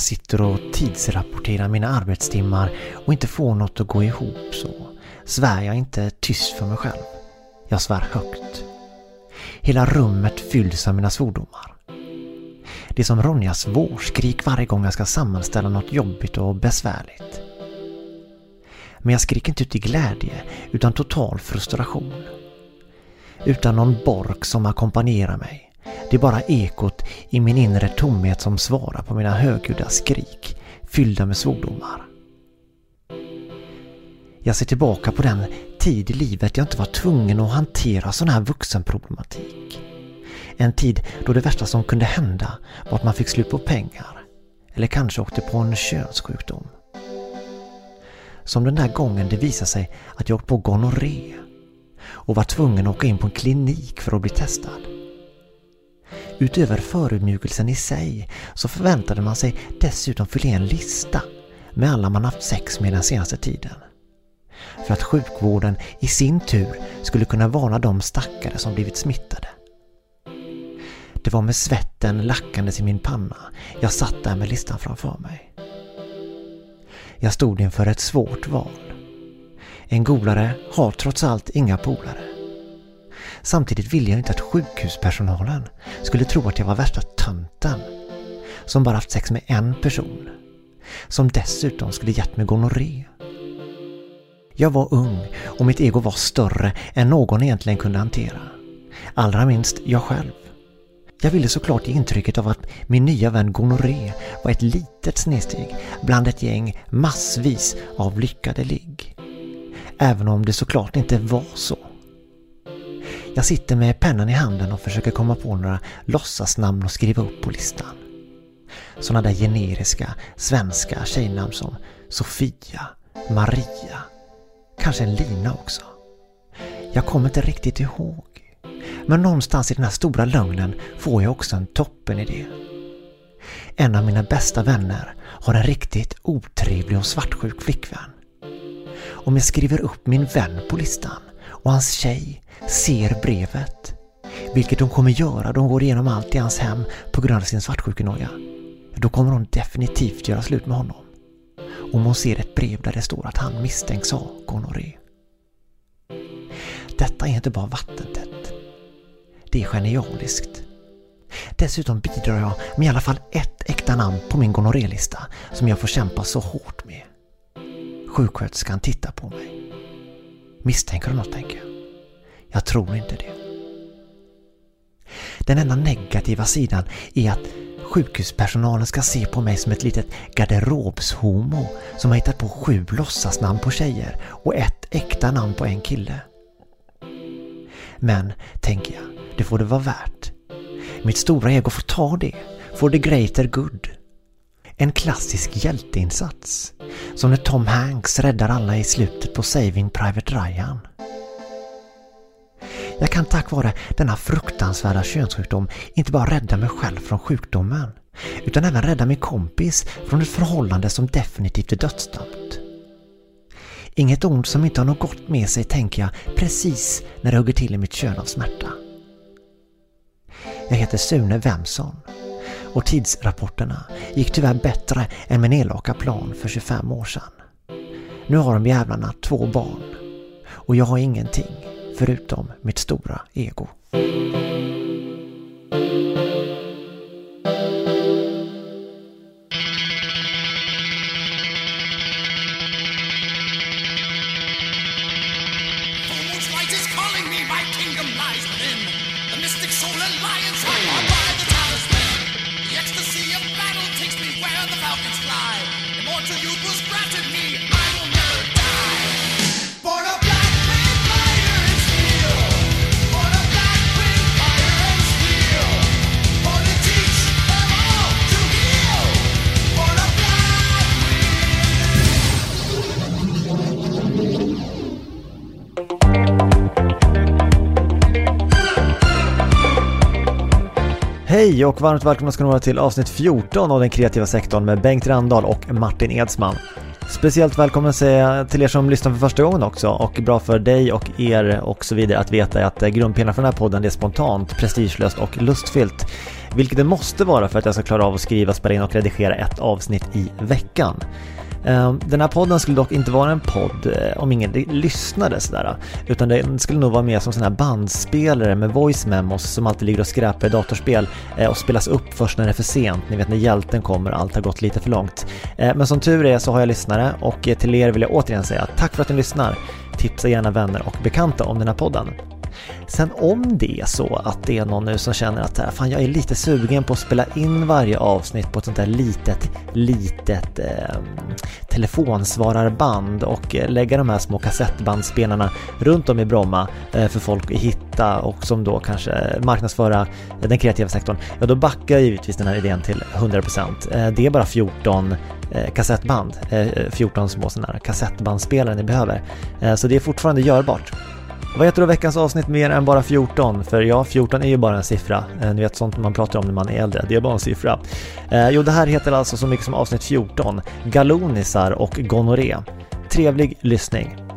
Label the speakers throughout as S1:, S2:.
S1: jag sitter och tidsrapporterar mina arbetstimmar och inte får något att gå ihop så svär jag inte tyst för mig själv. Jag svär högt. Hela rummet fylls av mina svordomar. Det är som Ronjas vårskrik varje gång jag ska sammanställa något jobbigt och besvärligt. Men jag skriker inte ut i glädje utan total frustration. Utan någon bork som ackompanjerar mig. Det är bara ekot i min inre tomhet som svarar på mina högljudda skrik fyllda med svordomar. Jag ser tillbaka på den tid i livet jag inte var tvungen att hantera sån här vuxenproblematik. En tid då det värsta som kunde hända var att man fick slut på pengar. Eller kanske åkte på en könssjukdom. Som den där gången det visade sig att jag åkt på gonorré och var tvungen att åka in på en klinik för att bli testad. Utöver förödmjukelsen i sig så förväntade man sig dessutom fylla i en lista med alla man haft sex med den senaste tiden. För att sjukvården i sin tur skulle kunna varna de stackare som blivit smittade. Det var med svetten lackandes i min panna jag satt där med listan framför mig. Jag stod inför ett svårt val. En golare har trots allt inga polare. Samtidigt ville jag inte att sjukhuspersonalen skulle tro att jag var värsta tönten som bara haft sex med en person. Som dessutom skulle gett mig gonorré. Jag var ung och mitt ego var större än någon egentligen kunde hantera. Allra minst jag själv. Jag ville såklart ge intrycket av att min nya vän gonorré var ett litet snedsteg bland ett gäng massvis av lyckade ligg. Även om det såklart inte var så. Jag sitter med pennan i handen och försöker komma på några låtsasnamn att skriva upp på listan. Sådana där generiska svenska tjejnamn som Sofia, Maria, kanske en Lina också. Jag kommer inte riktigt ihåg. Men någonstans i den här stora lögnen får jag också en toppenidé. En av mina bästa vänner har en riktigt otrevlig och svartsjuk flickvän. Om jag skriver upp min vän på listan och hans tjej ser brevet, vilket hon kommer göra då hon går igenom allt i hans hem på grund av sin svartsjukenoja, då kommer hon definitivt göra slut med honom. Om hon ser ett brev där det står att han misstänks ha gonorré. Detta är inte bara vattentätt. Det är genialiskt. Dessutom bidrar jag med i alla fall ett äkta namn på min gonorrélista som jag får kämpa så hårt med. Sjuksköterskan tittar på mig. Misstänker hon något, tänker jag. Jag tror inte det. Den enda negativa sidan är att sjukhuspersonalen ska se på mig som ett litet garderobshomo som har hittat på sju låtsasnamn på tjejer och ett äkta namn på en kille. Men, tänker jag, det får det vara värt. Mitt stora ego får ta det, for the greater good. En klassisk hjälteinsats. Som när Tom Hanks räddar alla i slutet på Saving Private Ryan. Jag kan tack vare denna fruktansvärda könssjukdom inte bara rädda mig själv från sjukdomen, utan även rädda min kompis från ett förhållande som definitivt är dödsdömt. Inget ont som inte har något gott med sig tänker jag precis när det hugger till i mitt kön av smärta. Jag heter Sune Wemson och tidsrapporterna gick tyvärr bättre än min elaka plan för 25 år sedan. Nu har de jävlarna två barn och jag har ingenting förutom mitt stora ego. Hej och varmt välkomna ska ni vara till avsnitt 14 av den kreativa sektorn med Bengt Randahl och Martin Edsman. Speciellt välkommen säger jag till er som lyssnar för första gången också och bra för dig och er och så vidare att veta att eh, grundpelaren för den här podden är spontant, prestigelöst och lustfyllt. Vilket det måste vara för att jag ska klara av att skriva, spela in och redigera ett avsnitt i veckan. Ehm, den här podden skulle dock inte vara en podd eh, om ingen lyssnade sådär. Utan den skulle nog vara mer som sån här bandspelare med voice memos som alltid ligger och skräpar i datorspel eh, och spelas upp först när det är för sent. Ni vet när hjälten kommer och allt har gått lite för långt. Eh, men som tur är så har jag lyssnare och till er vill jag återigen säga tack för att ni lyssnar. Tipsa gärna vänner och bekanta om den här podden. Sen om det är så att det är någon nu som känner att fan jag är lite sugen på att spela in varje avsnitt på ett sånt där litet, litet ehm, eh, telefonsvararband och lägga de här små kassettbandspelarna runt om i Bromma eh, för folk att hitta och som då kanske marknadsföra den kreativa sektorn. Ja, då backar jag givetvis den här idén till 100%. Eh, det är bara 14 eh, kassettband, eh, eh, 14 små sådana här kassettbandspelare ni behöver. Så det är fortfarande görbart. Vad heter då veckans avsnitt mer än bara 14? För ja, 14 är ju bara en siffra. Eh, ni vet sånt man pratar om när man är äldre, det är bara en siffra. Eh, jo, det här heter alltså så mycket som avsnitt 14, Galonisar och gonorré. Trevlig lyssning!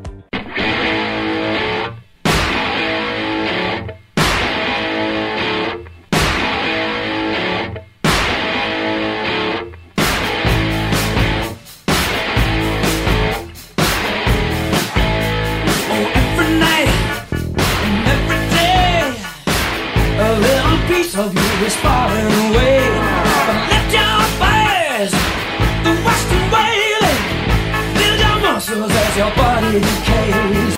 S1: decay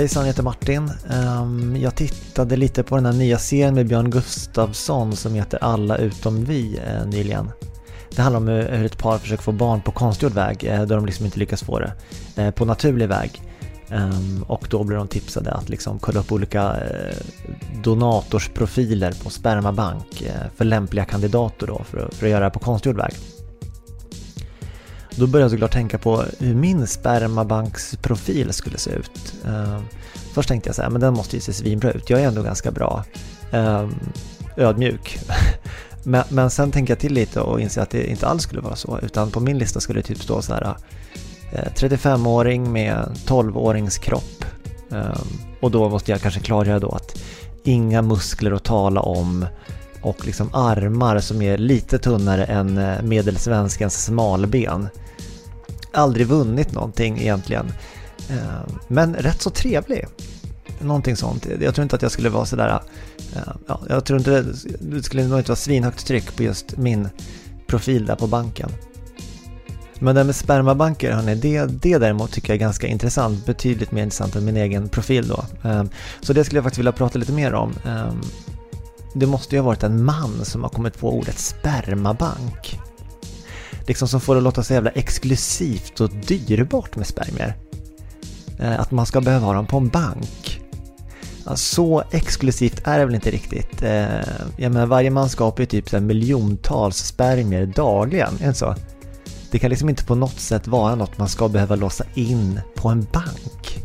S1: Hejsan, jag heter Martin. Ehm, jag tittade lite på den här nya serien med Björn Gustafsson som heter Alla utom vi eh, nyligen. Det handlar om eh, hur ett par försöker få barn på konstgjord väg eh, då de liksom inte lyckas få det på naturlig väg. Ehm, och då blir de tipsade att liksom kolla upp olika donatorsprofiler på spermabank för lämpliga kandidater då för att, för att göra det på konstgjord väg. Då började jag såklart tänka på hur min spermabanksprofil skulle se ut. Uh, först tänkte jag så här, men den måste ju se svinbra ut. Jag är ändå ganska bra uh, ödmjuk. men, men sen tänker jag till lite och inser att det inte alls skulle vara så. Utan på min lista skulle det typ stå så här eh, uh, 35-åring med 12-årings kropp. och då måste jag kanske klargöra då att inga muskler att tala om och liksom armar som är lite tunnare än medelsvenskens smalben. Aldrig vunnit någonting egentligen. Eh, men rätt så trevlig. Någonting sånt. Jag tror inte att jag skulle vara sådär... Eh, ja, jag tror inte det skulle nog inte vara svinhögt tryck på just min profil där på banken. Men det med spermabanker, hörni, det, det däremot tycker jag är ganska intressant. Betydligt mer intressant än min egen profil då. Eh, så det skulle jag faktiskt vilja prata lite mer om. Det måste ju ha varit en man som har kommit på ordet spermabank. Liksom som får det att låta så jävla exklusivt och dyrbart med spermier. Eh, att man ska behöva ha dem på en bank. så exklusivt är det väl inte riktigt. Eh, jag menar, varje man skapar ju typ miljontals spermier dagligen, är det så? Det kan liksom inte på något sätt vara något man ska behöva låsa in på en bank.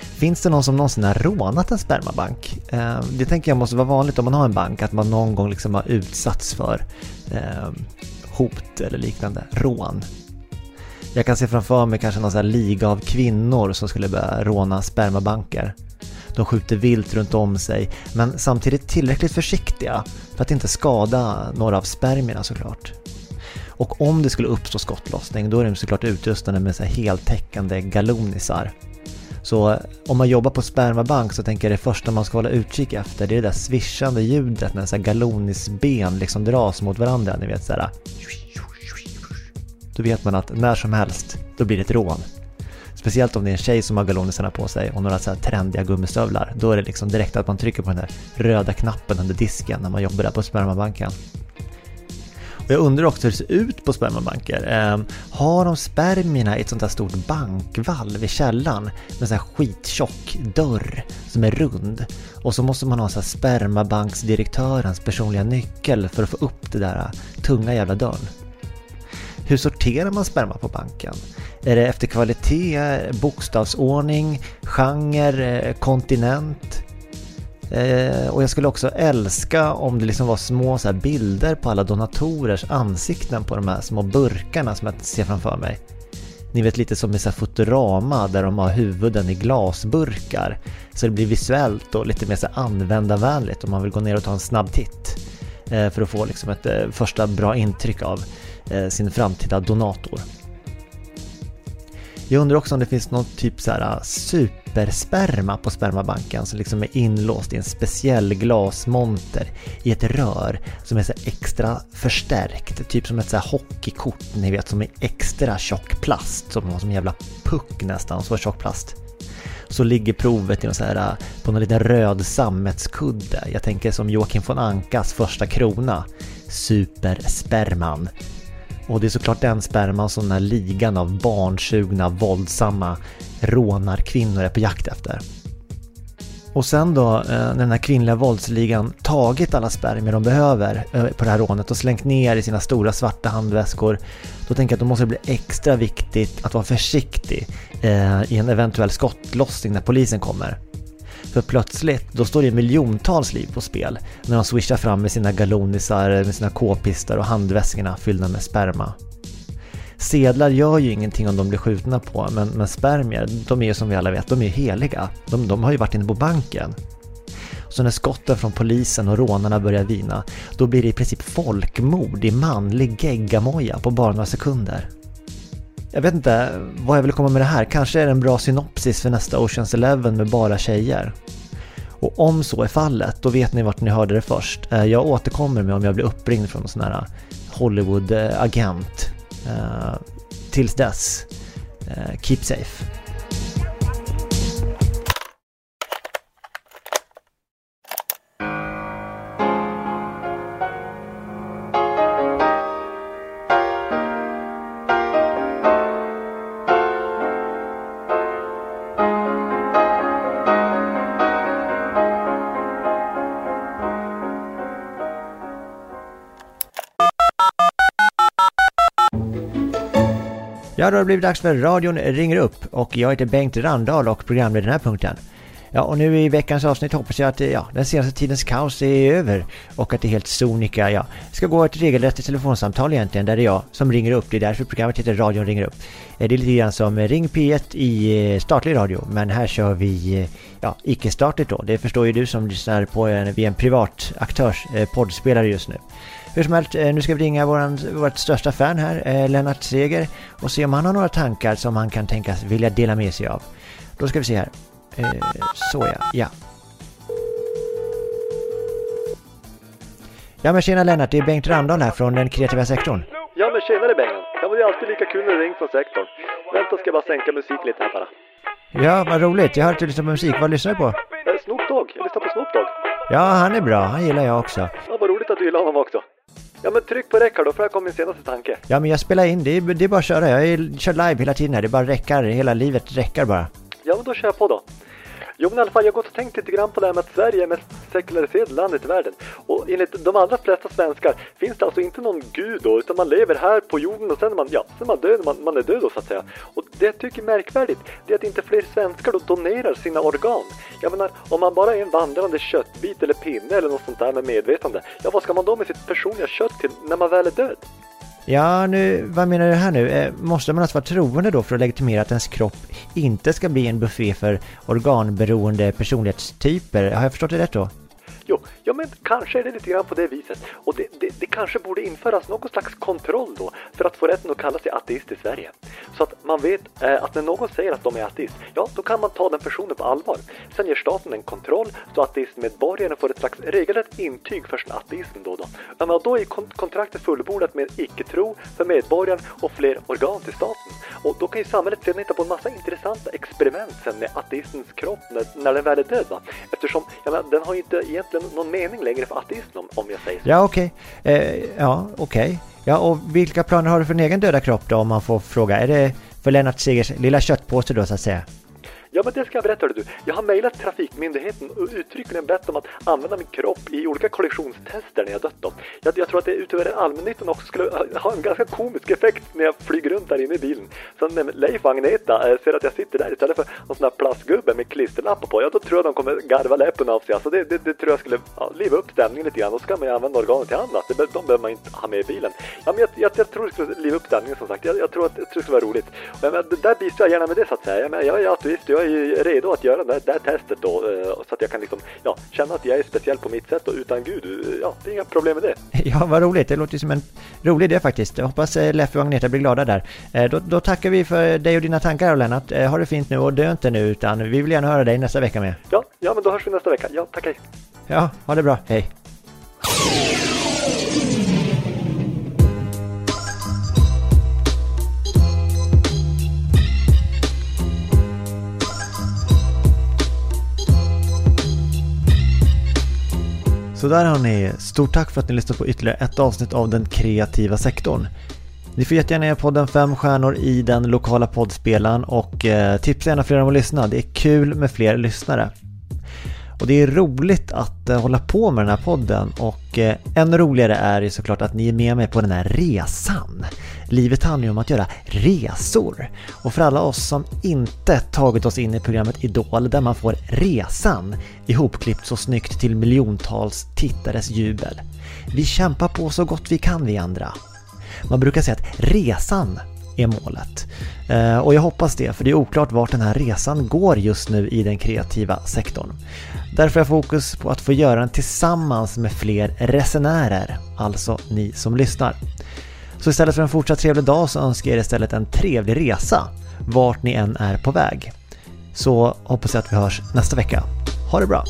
S1: Finns det någon som någonsin har rånat en spermabank? Eh, det tänker jag måste vara vanligt om man har en bank, att man någon gång liksom har utsatts för hot eller liknande, rån. Jag kan se framför mig kanske någon sån här liga av kvinnor som skulle börja råna spermabanker. De skjuter vilt runt om sig, men samtidigt tillräckligt försiktiga för att inte skada några av spermierna såklart. Och om det skulle uppstå skottlossning, då är de såklart utrustade med så här heltäckande galonisar så eh, om man jobbar på spermabank så tänker jag det första man ska hålla utkik efter det är det där svischande ljudet när så galonisben liksom dras mot varandra. Ni vet såhär. Då vet man att när som helst, då blir det ett rån. Speciellt om det är en tjej som har galonisarna på sig och några så här trendiga gummistövlar. Då är det liksom direkt att man trycker på den där röda knappen under disken när man jobbar där på spermabanken. Och jag undrar också hur det ser ut på spermabanker. Eh, har de spermierna i ett sånt här stort bankvalv i källaren med en sån här skittjock dörr som är rund? Och så måste man ha så här spermabanksdirektörens personliga nyckel för att få upp det där äh, tunga jävla dörren. Hur sorterar man sperma på banken? Är det efter kvalitet, bokstavsordning, genre, kontinent? Eh, och jag skulle också älska om det liksom var små så bilder på alla donatorers ansikten på de här små burkarna som jag ser framför mig. Ni vet lite som i så Futurama där de har huvuden i glasburkar. Så det blir visuellt och lite mer så användarvänligt om man vill gå ner och ta en snabb titt. Eh, för att få liksom ett eh, första bra intryck av eh, sin framtida donator. Jag undrar också om det finns någon typ så här äh, supersperma på spermabanken som liksom är inlåst i en speciell glasmonter i ett rör som är så extra förstärkt. Typ som ett så här hockeykort ni vet som är extra tjock plast som som en jävla puck nästan, så tjock plast. Så ligger provet i någon så här, äh, på någon liten röd sammetskudde. Jag tänker som Joakim von Ankas första krona. Supersperman. Och det är såklart den sperman som den här ligan av barnsugna, våldsamma rånarkvinnor är på jakt efter. Och sen då, eh, när den här kvinnliga våldsligan tagit alla spermier de behöver eh, på det här rånet och slängt ner i sina stora svarta handväskor, då tänker jag att då måste det bli extra viktigt att vara försiktig eh, i en eventuell skottlossning när polisen kommer. För plötsligt, då står det miljontals liv på spel när de swishar fram med sina galonisar, med sina k-pistar och handväskorna fyllda med sperma. Sedlar gör ju ingenting om de blir skjutna på, men, men spermier, de är ju som vi alla vet, de är heliga. De, de har ju varit inne på banken. Så när skotten från polisen och rånarna börjar vina, då blir det i princip folkmord i manlig geggamoja på bara några sekunder. Jag vet inte vad jag vill komma med det här. Kanske är det en bra synopsis för nästa Oceans Eleven med bara tjejer. Och om så är fallet, då vet ni vart ni hörde det först. Eh, jag återkommer med om jag blir uppringd från någon sån här Hollywood-agent. Eh, tills dess, eh, keep safe. Ja, då har det blivit dags för radion ringer upp och jag heter Bengt Randahl och programleder den här punkten. Ja, och nu i veckans avsnitt hoppas jag att ja, den senaste tidens kaos är över och att det helt sonika, ja, ska gå ett regelrätt telefonsamtal egentligen där det är jag som ringer upp. Det är därför programmet heter Radion ringer upp. Eh, det är lite grann som eh, Ring P1 i eh, statlig radio, men här kör vi, ja, icke-statligt då. Det förstår ju du som lyssnar på en, via en privat aktörs poddspelare just nu. Hur som helst, nu ska vi ringa våran, vårt största fan här, eh, Lennart Seger, och se om han har några tankar som han kan tänkas vilja dela med sig av. Då ska vi se här. Eh, så ja, ja. Ja men tjena Lennart, det är Bengt Randahl här från den kreativa sektorn.
S2: Ja men tjenare Bengan. Ja men det är alltid lika kul när det ringer från sektorn. Vänta ska jag bara sänka musiken lite här bara.
S1: Ja, vad roligt. Jag har hört att du lyssnar på musik. Vad lyssnar du på?
S2: Eh, Snoop Dogg. Jag lyssnar på Snoop Dogg.
S1: Ja, han är bra. Han gillar jag också.
S2: Ja, vad roligt att du gillar honom också. Ja men tryck på räckar då, för här kommer min senaste tanke.
S1: Ja men jag spelar in, det är, det är bara att köra. Jag är, kör live hela tiden här. Det är bara räckar, hela livet räckar bara.
S2: Ja men då kör jag på då. Jo men i alla fall, jag har gått och tänkt lite grann på det här med att Sverige är mest sekulariserade landet i världen. Och enligt de allra flesta svenskar finns det alltså inte någon gud då, utan man lever här på jorden och sen är man, ja, sen är man död, man, man är död då så att säga. Och det jag tycker är märkvärdigt, det är att inte fler svenskar då donerar sina organ. Jag menar, om man bara är en vandrande köttbit eller pinne eller något sånt där med medvetande, ja vad ska man då med sitt personliga kött till när man väl är död?
S1: Ja, nu, vad menar du här nu? Eh, måste man alltså vara troende då för att legitimera att ens kropp inte ska bli en buffé för organberoende personlighetstyper? Har jag förstått det rätt då?
S2: Jo, ja men kanske är det lite grann på det viset. Och det, det, det, kanske borde införas någon slags kontroll då för att få rätten att kalla sig ateist i Sverige. Så att man vet eh, att när någon säger att de är ateist, ja då kan man ta den personen på allvar. Sen ger staten en kontroll så att ateistmedborgarna får ett slags regelrätt intyg för sin ateism då. då. Ja, men då är kontraktet fullbordat med icke-tro för medborgaren och fler organ till staten. Och då kan ju samhället sedan hitta på en massa intressanta experiment sen med ateistens kropp när, när den väl är död. Va? Eftersom ja, men, den har ju inte egentligen någon mening längre för ateismen om, om jag säger så.
S1: Ja, okej. Okay. Eh, ja, okej. Okay. Ja, och vilka planer har du för din egen döda kropp då om man får fråga? Är det för Lennart Segers lilla köttpåse då så att säga?
S2: Ja, men det ska jag berätta du. Jag har mejlat Trafikmyndigheten och uttryckligen bett om att använda min kropp i olika kollisionstester när jag dött dem. Jag, jag tror att det utöver allmännyttan också skulle äh, ha en ganska komisk effekt när jag flyger runt där inne i bilen. Så när Leif och Agneta äh, ser att jag sitter där istället för någon sån där plastgubbe med klisterlappar på, ja då tror jag de kommer garva läppen av sig. Alltså det, det, det tror jag skulle ja, liva upp stämningen lite grann. Då ska man ju använda organet till annat. Det, de behöver man inte ha med i bilen. Ja, men jag, jag, jag tror det skulle liva upp stämningen som sagt. Jag, jag tror att jag tror det skulle vara roligt. Men, men där bistår jag gärna med det så att säga. Jag, jag är ateist, jag är redo att göra det här, det här testet då eh, så att jag kan liksom, ja, känna att jag är speciell på mitt sätt och utan Gud, eh, ja, det är inga problem med det.
S1: Ja, vad roligt. Det låter som en rolig idé faktiskt. Jag hoppas eh, Leffe och Agneta blir glada där. Då, då tackar vi för dig och dina tankar Lennart. Ha det fint nu och dö inte nu utan vi vill gärna höra dig nästa vecka med.
S2: Ja, ja men då hörs vi nästa vecka. Ja, tack hej.
S1: Ja, ha det bra. Hej. Sådär ni. Stort tack för att ni lyssnat på ytterligare ett avsnitt av den kreativa sektorn. Ni får jättegärna ge podden fem stjärnor i den lokala poddspelaren och eh, tipsa gärna fler om att lyssna. Det är kul med fler lyssnare. Och det är roligt att eh, hålla på med den här podden och eh, ännu roligare är det såklart att ni är med mig på den här resan. Livet handlar ju om att göra resor. Och för alla oss som inte tagit oss in i programmet Idol där man får resan ihopklippt så snyggt till miljontals tittares jubel. Vi kämpar på så gott vi kan vi andra. Man brukar säga att resan är målet. Eh, och jag hoppas det, för det är oklart vart den här resan går just nu i den kreativa sektorn. Därför är fokus på att få göra den tillsammans med fler resenärer, alltså ni som lyssnar. Så istället för en fortsatt trevlig dag så önskar jag er istället en trevlig resa, vart ni än är på väg. Så hoppas jag att vi hörs nästa vecka. Ha det bra!